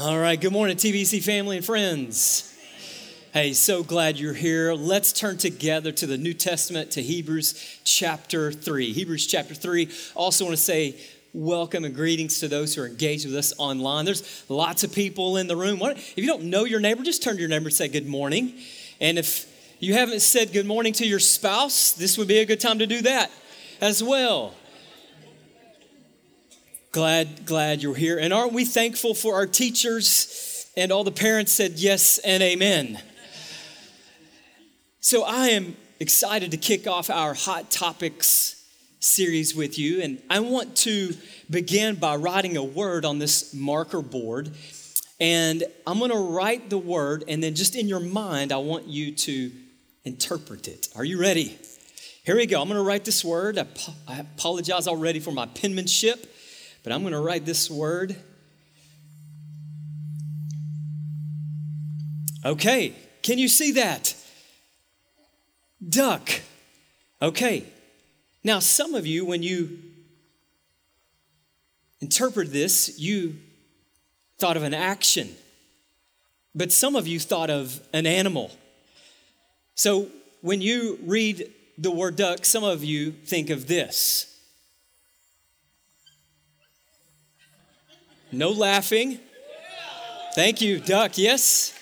All right, good morning, TBC family and friends. Hey, so glad you're here. Let's turn together to the New Testament, to Hebrews chapter 3. Hebrews chapter 3. Also, want to say welcome and greetings to those who are engaged with us online. There's lots of people in the room. If you don't know your neighbor, just turn to your neighbor and say good morning. And if you haven't said good morning to your spouse, this would be a good time to do that as well. Glad, glad you're here. And aren't we thankful for our teachers? And all the parents said yes and amen. So I am excited to kick off our Hot Topics series with you. And I want to begin by writing a word on this marker board. And I'm going to write the word, and then just in your mind, I want you to interpret it. Are you ready? Here we go. I'm going to write this word. I, I apologize already for my penmanship. But I'm going to write this word. Okay, can you see that? Duck. Okay. Now, some of you, when you interpret this, you thought of an action, but some of you thought of an animal. So when you read the word duck, some of you think of this No laughing. Thank you, Duck. Yes.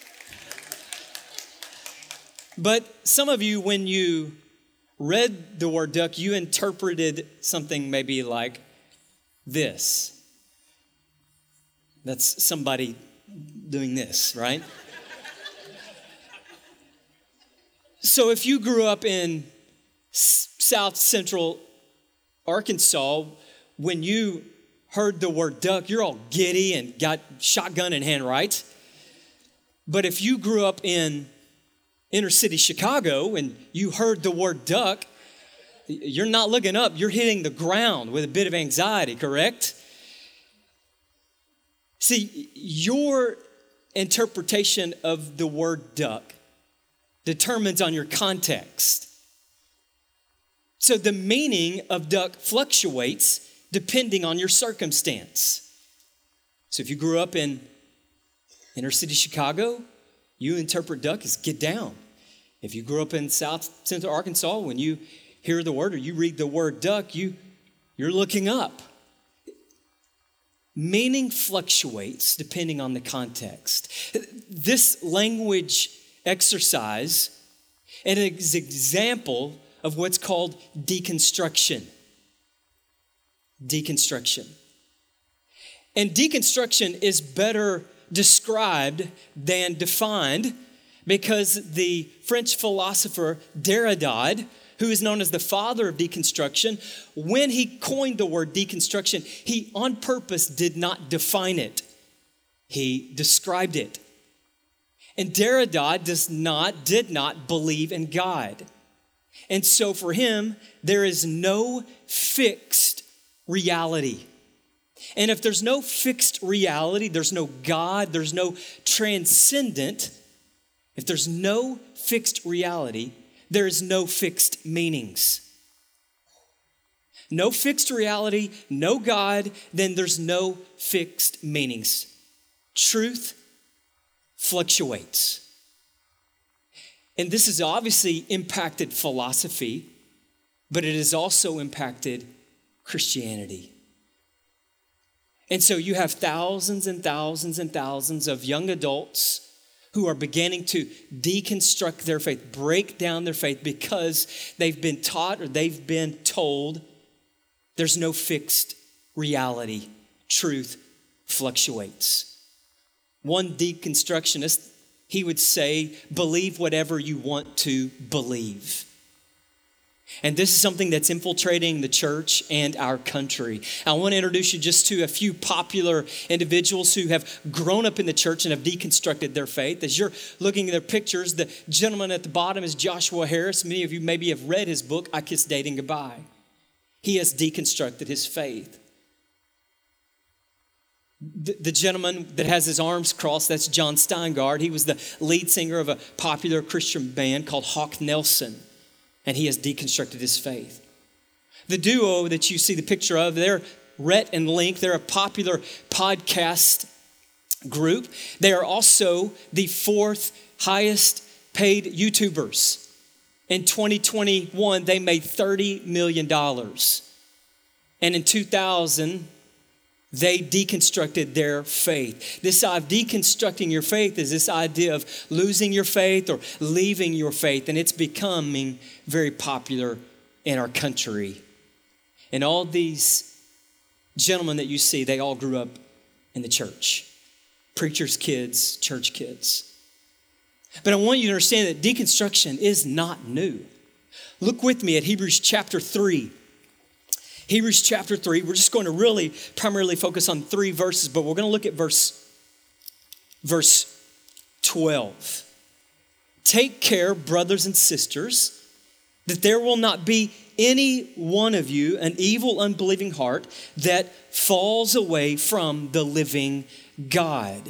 But some of you, when you read the word duck, you interpreted something maybe like this. That's somebody doing this, right? so if you grew up in South Central Arkansas, when you heard the word duck, you're all giddy and got shotgun in hand, right? But if you grew up in inner city Chicago and you heard the word duck, you're not looking up, you're hitting the ground with a bit of anxiety, correct? See, your interpretation of the word duck determines on your context. So the meaning of duck fluctuates depending on your circumstance. So if you grew up in inner city Chicago, you interpret duck as get down. If you grew up in South Central Arkansas, when you hear the word or you read the word duck, you, you're looking up. Meaning fluctuates depending on the context. This language exercise is an example of what's called deconstruction deconstruction. And deconstruction is better described than defined because the French philosopher Derrida, who is known as the father of deconstruction, when he coined the word deconstruction, he on purpose did not define it, he described it. And Derrida does not, did not believe in God. And so for him, there is no fixed reality. And if there's no fixed reality, there's no God, there's no transcendent, if there's no fixed reality, there is no fixed meanings. No fixed reality, no God, then there's no fixed meanings. Truth fluctuates. And this has obviously impacted philosophy, but it has also impacted Christianity. And so you have thousands and thousands and thousands of young adults who are beginning to deconstruct their faith, break down their faith because they've been taught or they've been told there's no fixed reality. Truth fluctuates. One deconstructionist, he would say, believe whatever you want to believe. And this is something that's infiltrating the church and our country. I want to introduce you just to a few popular individuals who have grown up in the church and have deconstructed their faith. As you're looking at their pictures, the gentleman at the bottom is Joshua Harris. Many of you maybe have read his book, I Kiss Dating Goodbye. He has deconstructed his faith. The, the gentleman that has his arms crossed, that's Jon Steingard. He was the lead singer of a popular Christian band called Hawk Nelson and he has deconstructed his faith. The duo that you see the picture of, they're Rhett and Link. They're a popular podcast group. They are also the fourth highest paid YouTubers. In 2021, they made $30 million. And in 2000, they deconstructed their faith. This idea of deconstructing your faith is this idea of losing your faith or leaving your faith, and it's becoming very popular in our country. And all these gentlemen that you see, they all grew up in the church preachers' kids, church kids. But I want you to understand that deconstruction is not new. Look with me at Hebrews chapter 3. Hebrews chapter 3, we're just going to really primarily focus on three verses, but we're going to look at verse verse 12. Take care, brothers and sisters, that there will not be any one of you an evil, unbelieving heart that falls away from the living God.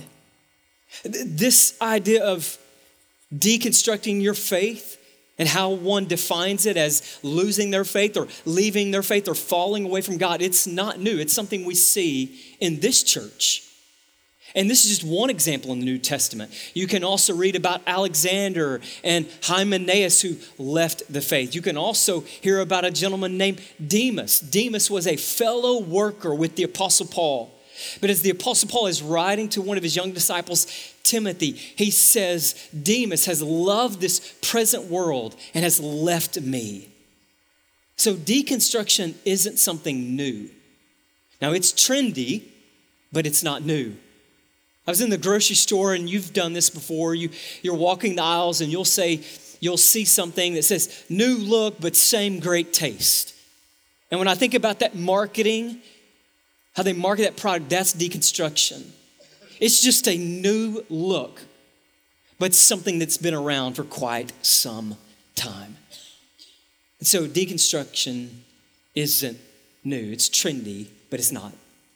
This idea of deconstructing your faith and how one defines it as losing their faith or leaving their faith or falling away from God, it's not new. It's something we see in this church. And this is just one example in the New Testament. You can also read about Alexander and Hymenaeus who left the faith. You can also hear about a gentleman named Demas. Demas was a fellow worker with the Apostle Paul. But as the Apostle Paul is writing to one of his young disciples, Timothy, he says, Demas has loved this present world and has left me. So deconstruction isn't something new. Now it's trendy, but it's not new. I was in the grocery store and you've done this before. You, you're walking the aisles and you'll say, you'll see something that says new look, but same great taste. And when I think about that marketing, how they market that product, that's deconstruction. It's just a new look, but something that's been around for quite some time. And so deconstruction isn't new. It's trendy, but it's not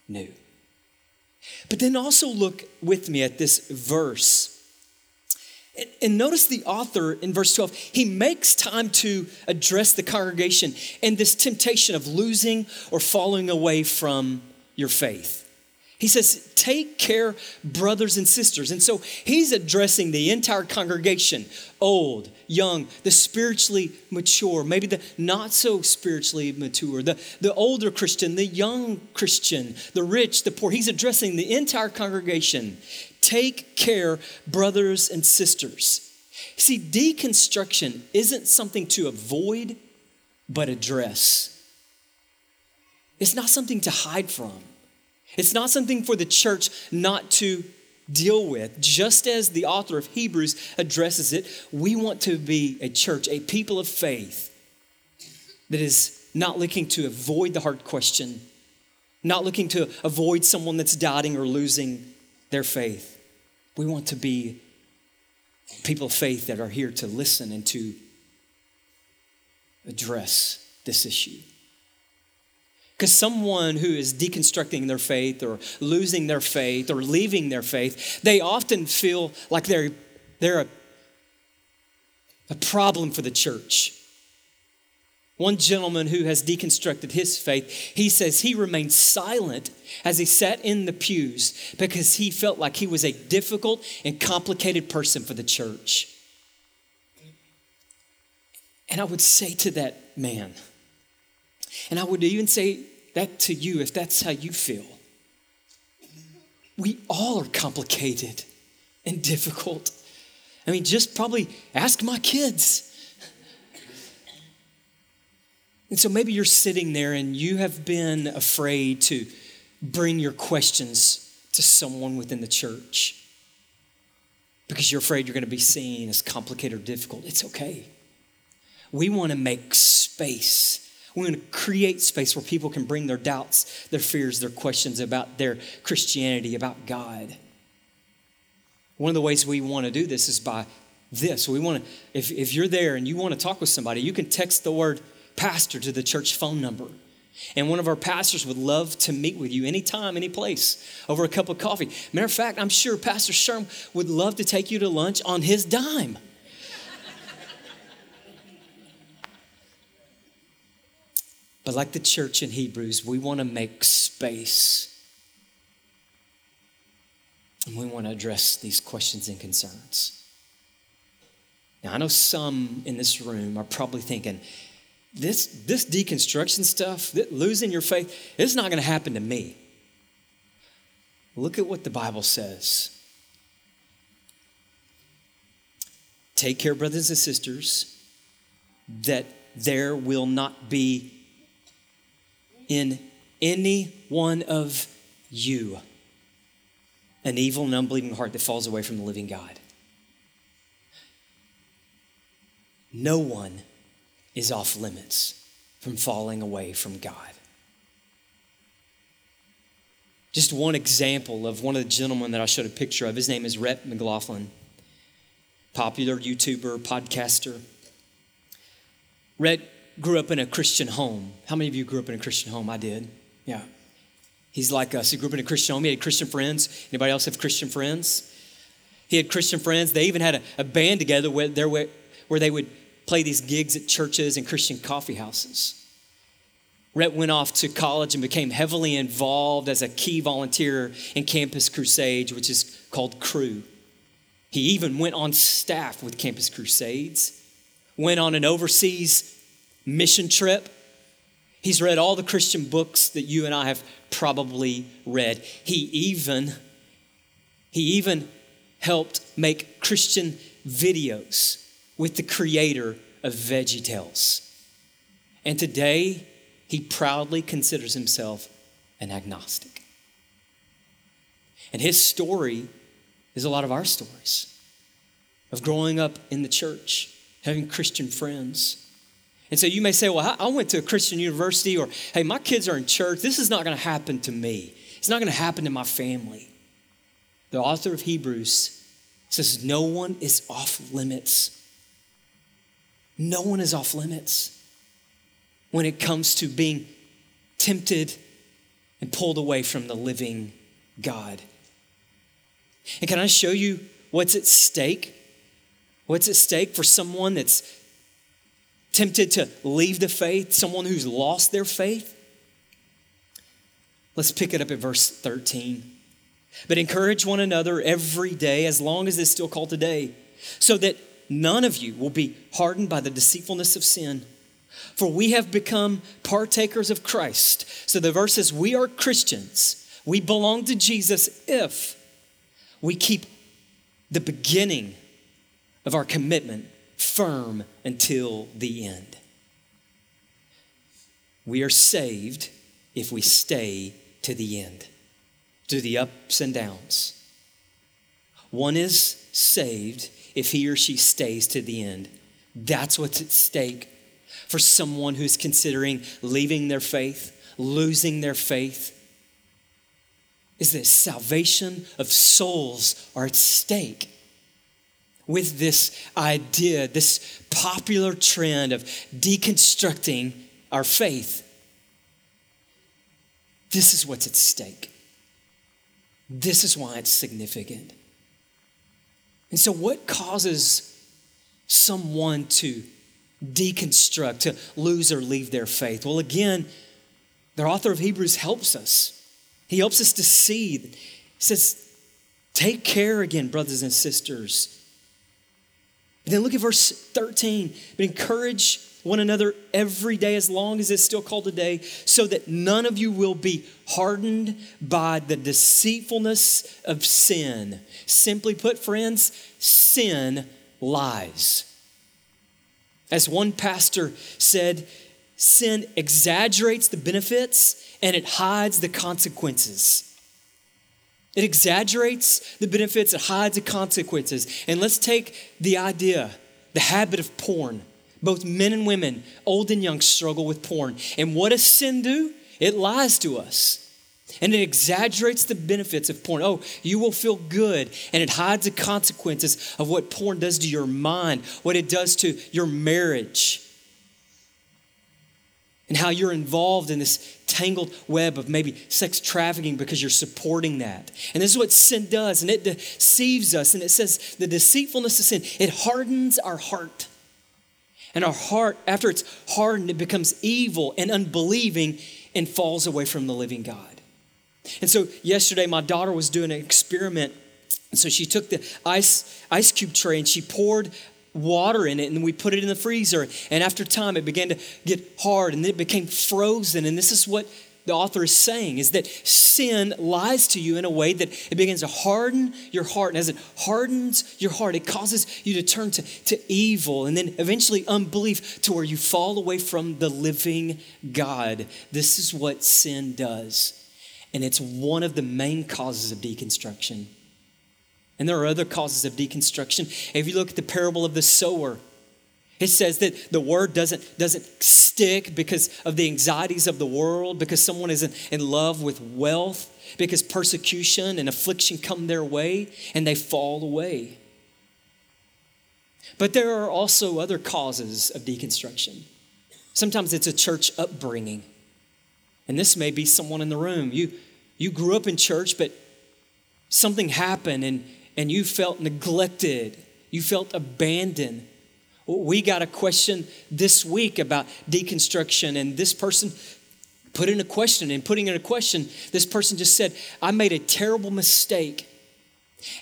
new. But then also look with me at this verse. And, notice the author in verse 12, he makes time to address the congregation and this temptation of losing or falling away from your faith. He says, Take care, brothers and sisters. And so he's addressing the entire congregation old, young, the spiritually mature, maybe the not so spiritually mature, the, the older Christian, the young Christian, the rich, the poor. He's addressing the entire congregation. Take care, brothers and sisters. See, deconstruction isn't something to avoid, but address. It's not something to hide from. It's not something for the church not to deal with. Just as the author of Hebrews addresses it, we want to be a church, a people of faith that is not looking to avoid the hard question, not looking to avoid someone that's doubting or losing their faith. We want to be people of faith that are here to listen and to address this issue. Because someone who is deconstructing their faith or losing their faith or leaving their faith, they often feel like they're, they're a, a problem for the church. One gentleman who has deconstructed his faith, he says he remained silent as he sat in the pews because he felt like he was a difficult and complicated person for the church. And I would say to that man, and I would even say that to you if that's how you feel. We all are complicated and difficult. I mean, just probably ask my kids. And so maybe you're sitting there and you have been afraid to bring your questions to someone within the church because you're afraid you're going to be seen as complicated or difficult. It's okay. We want to make space we want to create space where people can bring their doubts, their fears, their questions about their Christianity, about God. One of the ways we want to do this is by this. We want to, if, if you're there and you want to talk with somebody, you can text the word pastor to the church phone number. And one of our pastors would love to meet with you anytime, any place, over a cup of coffee. Matter of fact, I'm sure Pastor Sherm would love to take you to lunch on his dime. But like the church in Hebrews, we want to make space And we want to address these questions and concerns. Now, I know some in this room are probably thinking, this, this deconstruction stuff, losing your faith, it's not going to happen to me. Look at what the Bible says. Take care, brothers and sisters, that there will not be in any one of you an evil and unbelieving heart that falls away from the living God. No one is off limits from falling away from God. Just one example of one of the gentlemen that I showed a picture of. His name is Rhett McLaughlin, popular YouTuber, podcaster. Rhett grew up in a Christian home. How many of you grew up in a Christian home? I did. Yeah. He's like us. He grew up in a Christian home. He had Christian friends. Anybody else have Christian friends? He had Christian friends. They even had a, a band together where, where they would play these gigs at churches and Christian coffee houses. Rhett went off to college and became heavily involved as a key volunteer in Campus Crusades, which is called Cru. He even went on staff with Campus Crusades, went on an overseas mission trip. He's read all the Christian books that you and I have probably read. He even he even helped make Christian videos with the creator of VeggieTales. And today, he proudly considers himself an agnostic. And his story is a lot of our stories of growing up in the church, having Christian friends, and so you may say, well, I went to a Christian university, or hey, my kids are in church. This is not going to happen to me. It's not going to happen to my family. The author of Hebrews says, no one is off limits. No one is off limits when it comes to being tempted and pulled away from the living God. And can I show you what's at stake? What's at stake for someone that's tempted to leave the faith, someone who's lost their faith? Let's pick it up at verse 13. But encourage one another every day, as long as it's still called today, so that none of you will be hardened by the deceitfulness of sin. For we have become partakers of Christ. So the verse says, We are Christians. We belong to Jesus if we keep the beginning of our commitment firm until the end. We are saved if we stay to the end, through the ups and downs. One is saved if he or she stays to the end. That's what's at stake for someone who's considering leaving their faith, losing their faith. Is that salvation of souls are at stake with this idea, this popular trend of deconstructing our faith. This is what's at stake. This is why it's significant. And so, what causes someone to deconstruct, to lose or leave their faith? Well, again, the author of Hebrews helps us. He helps us to see. He says, Take care again, brothers and sisters and then look at verse 13. But encourage one another every day as long as it's still called today, so that none of you will be hardened by the deceitfulness of sin. Simply put, friends, sin lies. As one pastor said, sin exaggerates the benefits and it hides the consequences. It exaggerates the benefits, it hides the consequences. And let's take the idea, the habit of porn. Both men and women, old and young, struggle with porn. And what does sin do? It lies to us. And it exaggerates the benefits of porn. Oh, you will feel good. And it hides the consequences of what porn does to your mind, what it does to your marriage, and how you're involved in this tangled web of maybe sex trafficking because you're supporting that. And this is what sin does, and it deceives us. And it says the deceitfulness of sin, it hardens our heart. And our heart, after it's hardened, it becomes evil and unbelieving and falls away from the living God. And so, yesterday, my daughter was doing an experiment And so she took the ice, ice cube tray and she poured water in it and we put it in the freezer. And after time, it began to get hard and it became frozen. And this is what the author is saying is that sin lies to you in a way that it begins to harden your heart. And as it hardens your heart, it causes you to turn to, to evil and then eventually unbelief to where you fall away from the living God. This is what sin does. And it's one of the main causes of deconstruction. And there are other causes of deconstruction. If you look at the parable of the sower, it says that the word doesn't, doesn't stick because of the anxieties of the world, because someone is in, in love with wealth, because persecution and affliction come their way and they fall away. But there are also other causes of deconstruction. Sometimes it's a church upbringing. And this may be someone in the room. You, you grew up in church, but something happened and, and you felt neglected, you felt abandoned we got a question this week about deconstruction, and this person put in a question. And putting in a question, this person just said, I made a terrible mistake.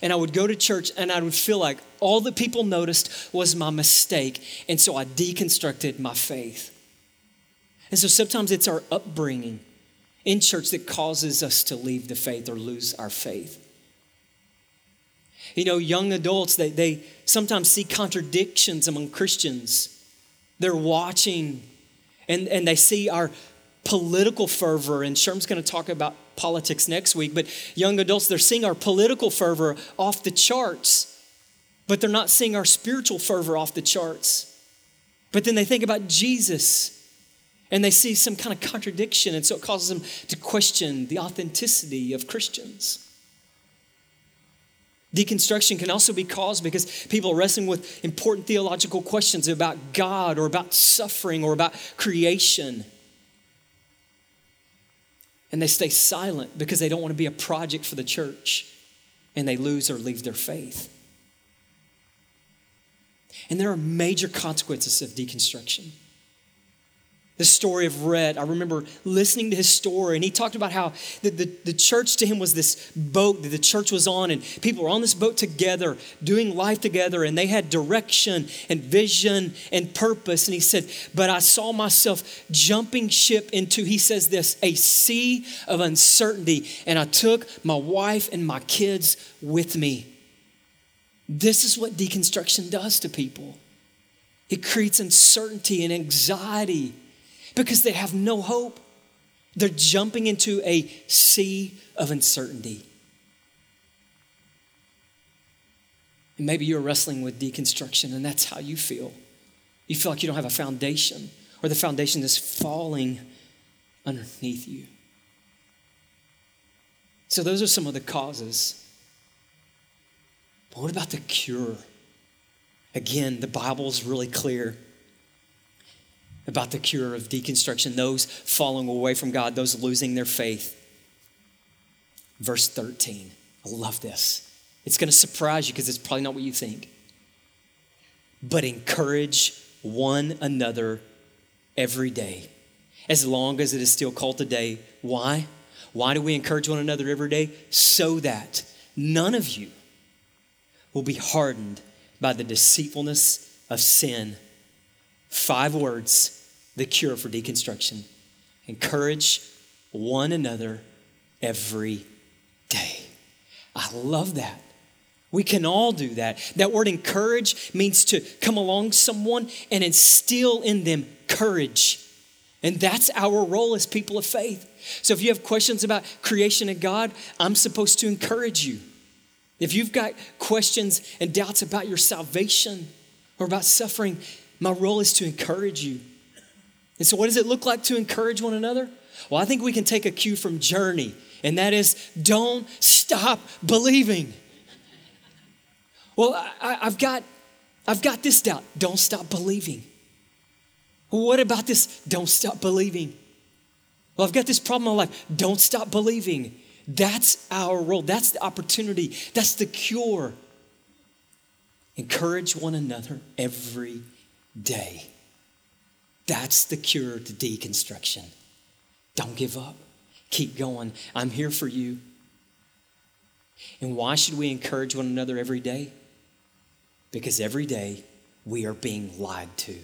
And I would go to church and I would feel like all the people noticed was my mistake. And so I deconstructed my faith. And so sometimes it's our upbringing in church that causes us to leave the faith or lose our faith. You know, young adults, they, they sometimes see contradictions among Christians. They're watching and, and they see our political fervor, and Sherm's going to talk about politics next week, but young adults, they're seeing our political fervor off the charts, but they're not seeing our spiritual fervor off the charts. But then they think about Jesus and they see some kind of contradiction, and so it causes them to question the authenticity of Christians. Deconstruction can also be caused because people are wrestling with important theological questions about God or about suffering or about creation. And they stay silent because they don't want to be a project for the church and they lose or leave their faith. And there are major consequences of deconstruction the story of Rhett. I remember listening to his story, and he talked about how the, the, the, church to him was this boat that the church was on, and people were on this boat together, doing life together, and they had direction and vision and purpose. And he said, But I saw myself jumping ship into, he says this, a sea of uncertainty, and I took my wife and my kids with me. This is what deconstruction does to people. It creates uncertainty and anxiety because they have no hope. They're jumping into a sea of uncertainty. And maybe you're wrestling with deconstruction, and that's how you feel. You feel like you don't have a foundation, or the foundation is falling underneath you. So, those are some of the causes. But what about the cure? Again, the Bible's really clear about the cure of deconstruction, those falling away from God, those losing their faith. Verse 13. I love this. It's going to surprise you because it's probably not what you think. But encourage one another every day, as long as it is still called today. Why? Why do we encourage one another every day? So that none of you will be hardened by the deceitfulness of sin. Five words the cure for deconstruction. Encourage one another every day. I love that. We can all do that. That word encourage means to come along someone and instill in them courage. And that's our role as people of faith. So if you have questions about creation and God, I'm supposed to encourage you. If you've got questions and doubts about your salvation or about suffering, my role is to encourage you. And so, what does it look like to encourage one another? Well, I think we can take a cue from Journey, and that is don't stop believing. Well, I, have got, I've got this doubt. Don't stop believing. What about this? Don't stop believing. Well, I've got this problem in my life. Don't stop believing. That's our role. That's the opportunity. That's the cure. Encourage one another every day. That's the cure to deconstruction. Don't give up. Keep going. I'm here for you. And why should we encourage one another every day? Because every day we are being lied to.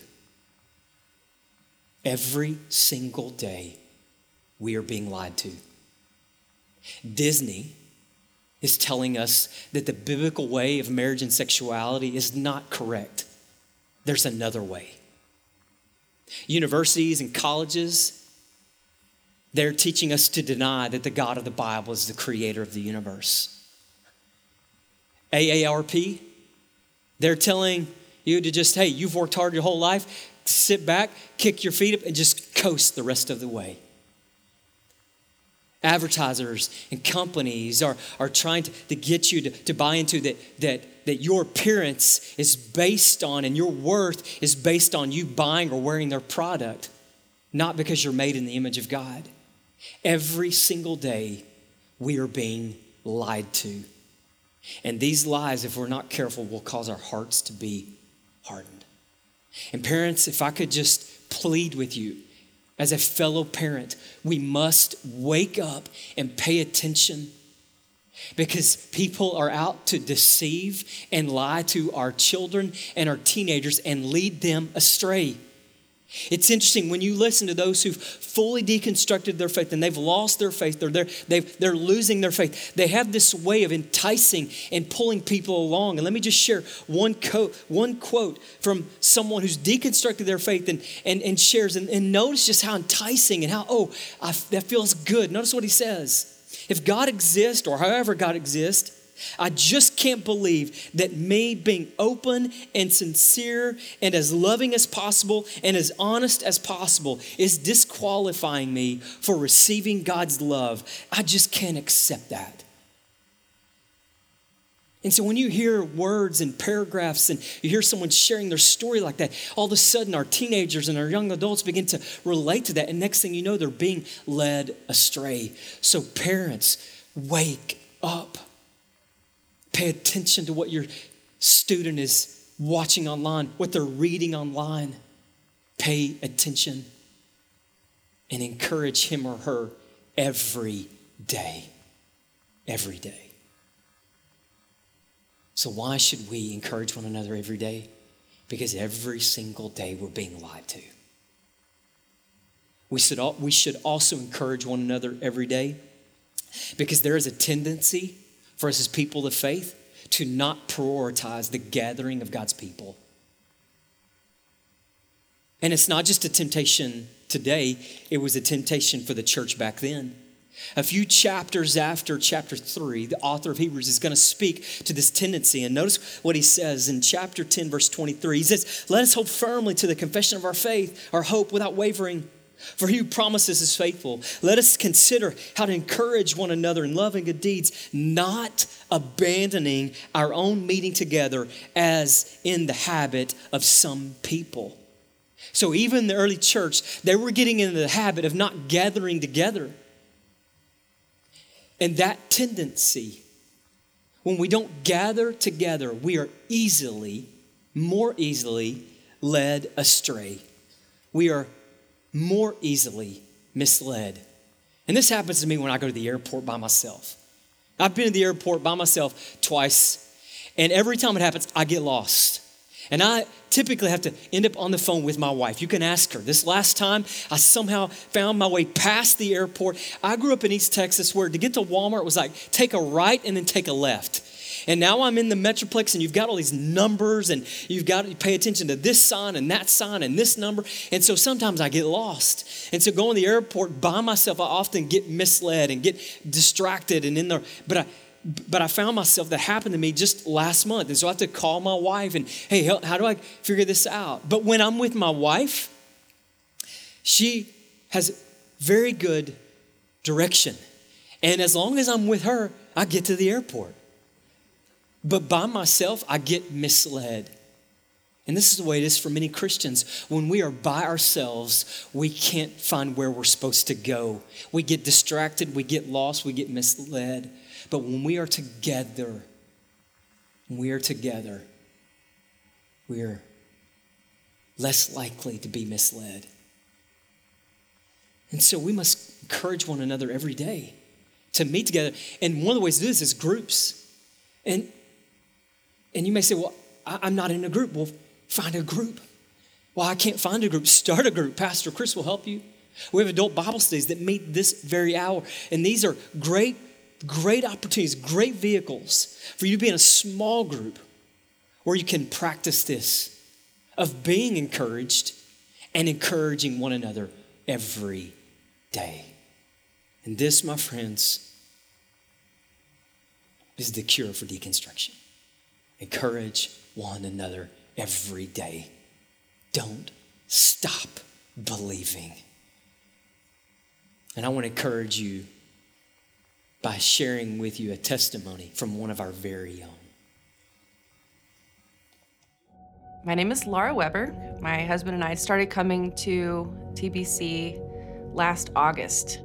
Every single day we are being lied to. Disney is telling us that the biblical way of marriage and sexuality is not correct. There's another way. Universities and colleges, they're teaching us to deny that the God of the Bible is the creator of the universe. AARP, they're telling you to just, hey, you've worked hard your whole life, sit back, kick your feet up, and just coast the rest of the way. Advertisers and companies are, are trying to, to get you to, to buy into that, that, that your appearance is based on and your worth is based on you buying or wearing their product, not because you're made in the image of God. Every single day, we are being lied to. And these lies, if we're not careful, will cause our hearts to be hardened. And parents, if I could just plead with you as a fellow parent, we must wake up and pay attention because people are out to deceive and lie to our children and our teenagers and lead them astray. It's interesting when you listen to those who've fully deconstructed their faith and they've lost their faith, they're, they're, they're losing their faith. They have this way of enticing and pulling people along. And let me just share one, co- one quote from someone who's deconstructed their faith and, and, and shares. And, and notice just how enticing and how, oh, I, that feels good. Notice what he says. If God exists, or however God exists, I just can't believe that me being open and sincere and as loving as possible and as honest as possible is disqualifying me for receiving God's love. I just can't accept that. And so when you hear words and paragraphs and you hear someone sharing their story like that, all of a sudden our teenagers and our young adults begin to relate to that. And next thing you know, they're being led astray. So, parents, wake up. Pay attention to what your student is watching online, what they're reading online. Pay attention and encourage him or her every day. Every day. So, why should we encourage one another every day? Because every single day we're being lied to. We should, we should also encourage one another every day because there is a tendency for us as people of faith to not prioritize the gathering of God's people. And it's not just a temptation today, it was a temptation for the church back then. A few chapters after chapter 3, the author of Hebrews is going to speak to this tendency. And notice what he says in chapter 10, verse 23. He says, Let us hold firmly to the confession of our faith, our hope without wavering. For he who promises is faithful. Let us consider how to encourage one another in love and good deeds, not abandoning our own meeting together as in the habit of some people. So, even the early church, they were getting into the habit of not gathering together. And that tendency, when we don't gather together, we are easily, more easily led astray. We are more easily misled. And this happens to me when I go to the airport by myself. I've been to the airport by myself twice, and every time it happens, I get lost. And I typically have to end up on the phone with my wife. You can ask her. This last time, I somehow found my way past the airport. I grew up in East Texas where to get to Walmart was like take a right and then take a left. And now I'm in the Metroplex and you've got all these numbers and you've got to pay attention to this sign and that sign and this number. And so sometimes I get lost. And so going to the airport by myself, I often get misled and get distracted and in there. But I, but I found myself that happened to me just last month. And so I have to call my wife and, hey, how do I figure this out? But when I'm with my wife, she has very good direction. And as long as I'm with her, I get to the airport. But by myself, I get misled. And this is the way it is for many Christians. When we are by ourselves, we can't find where we're supposed to go. We get distracted, we get lost, we get misled. But when we are together, we are together, we are less likely to be misled. And so we must encourage one another every day to meet together. And one of the ways to do this is groups. And, and you may say, well, I'm not in a group. Well, find a group. Well, I can't find a group. Start a group. Pastor Chris will help you. We have adult Bible studies that meet this very hour. And these are great, great opportunities, great vehicles for you to be in a small group where you can practice this of being encouraged and encouraging one another every day. And this, my friends, is the cure for deconstruction. Encourage one another every day. Don't stop believing. And I want to encourage you by sharing with you a testimony from one of our very own. My name is Laura Weber. My husband and I started coming to TBC last August.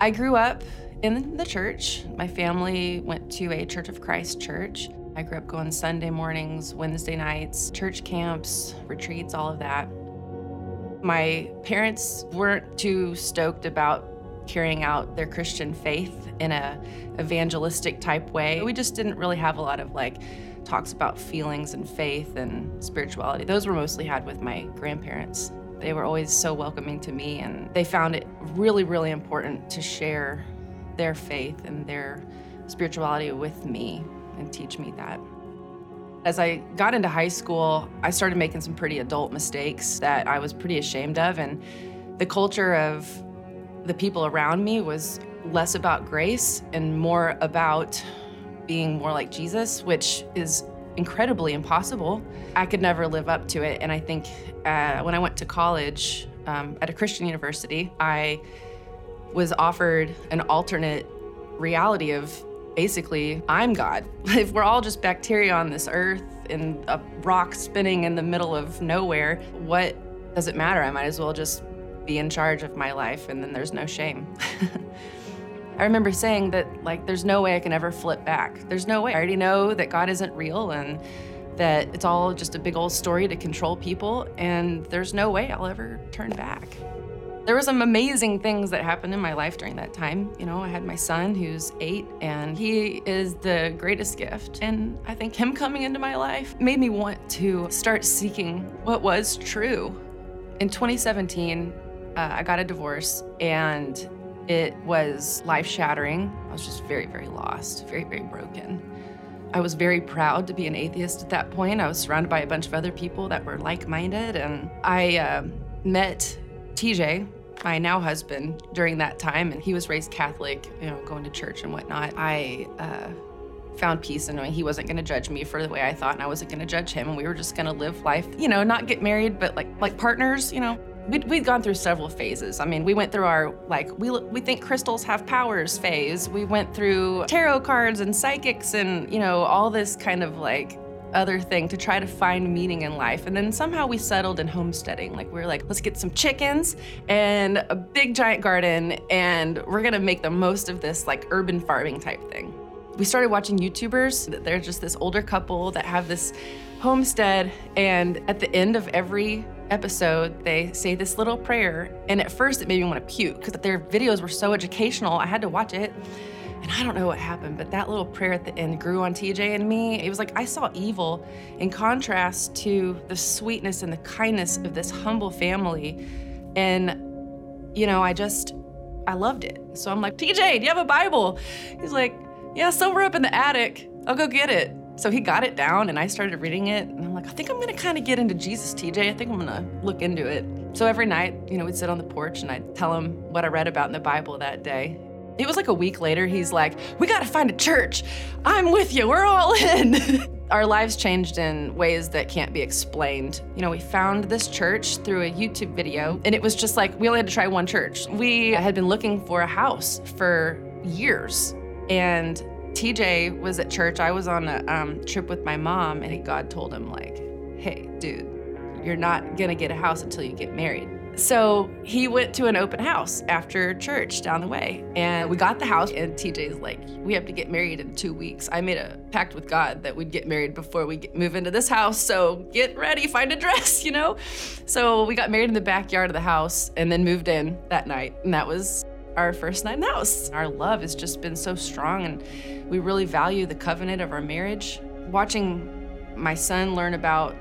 I grew up in the church. My family went to a Church of Christ church. I grew up going Sunday mornings, Wednesday nights, church camps, retreats, all of that. My parents weren't too stoked about carrying out their Christian faith in a evangelistic type way. We just didn't really have a lot of like talks about feelings and faith and spirituality. Those were mostly had with my grandparents. They were always so welcoming to me, and they found it really, really important to share their faith and their spirituality with me and teach me that. As I got into high school, I started making some pretty adult mistakes that I was pretty ashamed of, and the culture of the people around me was less about grace and more about being more like Jesus, which is incredibly impossible. I could never live up to it. And I think uh, when I went to college um, at a Christian university, I was offered an alternate reality of basically, I'm God. If we're all just bacteria on this earth and a rock spinning in the middle of nowhere, what does it matter? I might as well just be in charge of my life and then there's no shame. I remember saying that, like, there's no way I can ever flip back. There's no way. I already know that God isn't real and that it's all just a big old story to control people, and there's no way I'll ever turn back. There were some amazing things that happened in my life during that time. You know, I had my son who's eight, and he is the greatest gift. And I think him coming into my life made me want to start seeking what was true. In 2017, uh, I got a divorce, and it was life shattering. I was just very, very lost, very, very broken. I was very proud to be an atheist at that point. I was surrounded by a bunch of other people that were like minded. And I uh, met TJ, my now husband, during that time. And he was raised Catholic, you know, going to church and whatnot. I uh, found peace in knowing he wasn't going to judge me for the way I thought, and I wasn't going to judge him. And we were just going to live life, you know, not get married, but like like partners, you know. We'd, we'd gone through several phases. I mean, we went through our, like, we, we think crystals have powers phase. We went through tarot cards and psychics and, you know, all this kind of like other thing to try to find meaning in life. And then somehow we settled in homesteading. Like, we are like, let's get some chickens and a big giant garden, and we're gonna make the most of this, like, urban farming type thing. We started watching YouTubers. They're just this older couple that have this homestead, and at the end of every episode, they say this little prayer. And at first, it made me want to puke because their videos were so educational. I had to watch it. And I don't know what happened, but that little prayer at the end grew on TJ and me. It was like I saw evil in contrast to the sweetness and the kindness of this humble family. And, you know, I just, I loved it. So I'm like, TJ, do you have a Bible? He's like, yeah, somewhere up in the attic. I'll go get it. So he got it down and I started reading it. And I'm like, I think I'm gonna kind of get into Jesus, TJ. I think I'm gonna look into it. So every night, you know, we'd sit on the porch and I'd tell him what I read about in the Bible that day. It was like a week later, he's like, We gotta find a church. I'm with you. We're all in. Our lives changed in ways that can't be explained. You know, we found this church through a YouTube video, and it was just like we only had to try one church. We had been looking for a house for years, and TJ was at church. I was on a um, trip with my mom, and God told him, like, hey, dude, you're not gonna get a house until you get married. So he went to an open house after church down the way, and we got the house. And TJ's like, "We have to get married in two weeks." I made a pact with God that we'd get married before we move into this house. So get ready, find a dress, you know. So we got married in the backyard of the house, and then moved in that night, and that was our first night in the house. Our love has just been so strong, and we really value the covenant of our marriage. Watching my son learn about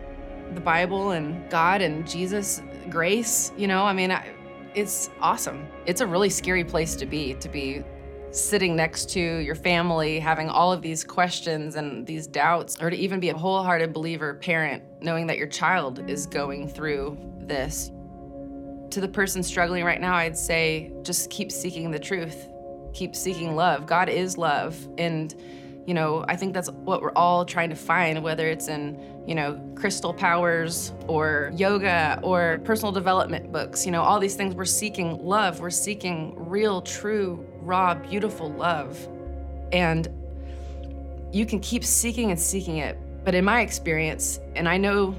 the Bible and God and Jesus, grace, you know, I mean, I, it's awesome. It's a really scary place to be, to be sitting next to your family, having all of these questions and these doubts, or to even be a wholehearted believer parent, knowing that your child is going through this. To the person struggling right now, I'd say just keep seeking the truth, keep seeking love. God is love. And, you know, I think that's what we're all trying to find, whether it's in, you know, crystal powers or yoga or personal development books, you know, all these things. We're seeking love, we're seeking real, true raw, beautiful love. And you can keep seeking and seeking it. But in my experience, and I know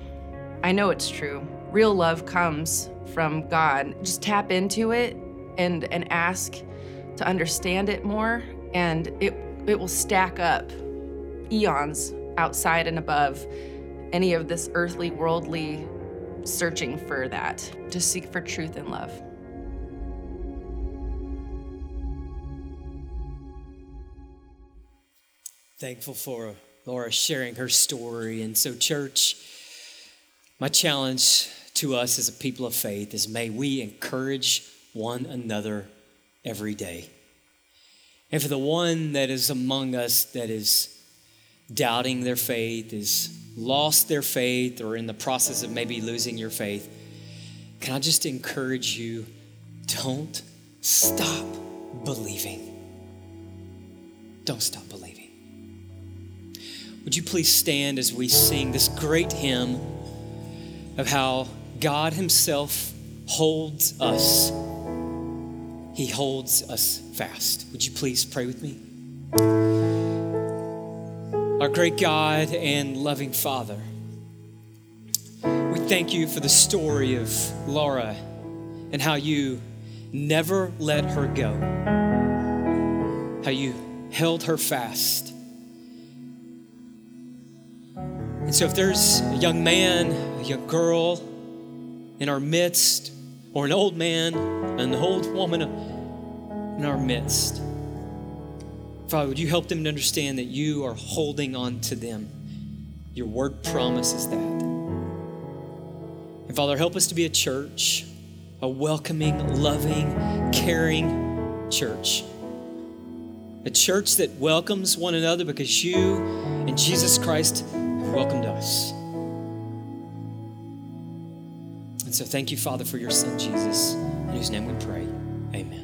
I know it's true, real love comes from God. Just tap into it and and ask to understand it more and it it will stack up eons outside and above any of this earthly worldly searching for that. Just seek for truth and love. thankful for Laura sharing her story. And so, church, my challenge to us as a people of faith is may we encourage one another every day. And for the one that is among us that is doubting their faith, is lost their faith, or in the process of maybe losing your faith, can I just encourage you don't stop believing. Don't stop believing. Would you please stand as we sing this great hymn of how God Himself holds us? He holds us fast. Would you please pray with me? Our great God and loving Father, we thank you for the story of Laura and how you never let her go, how you held her fast And so, if there's a young man, a young girl in our midst, or an old man, an old woman in our midst, Father, would you help them to understand that you are holding on to them? Your word promises that. And Father, help us to be a church, a welcoming, loving, caring church. A church that welcomes one another because you and Jesus Christ welcomed us. So thank you, Father, for your son, Jesus, in whose name we pray. Amen.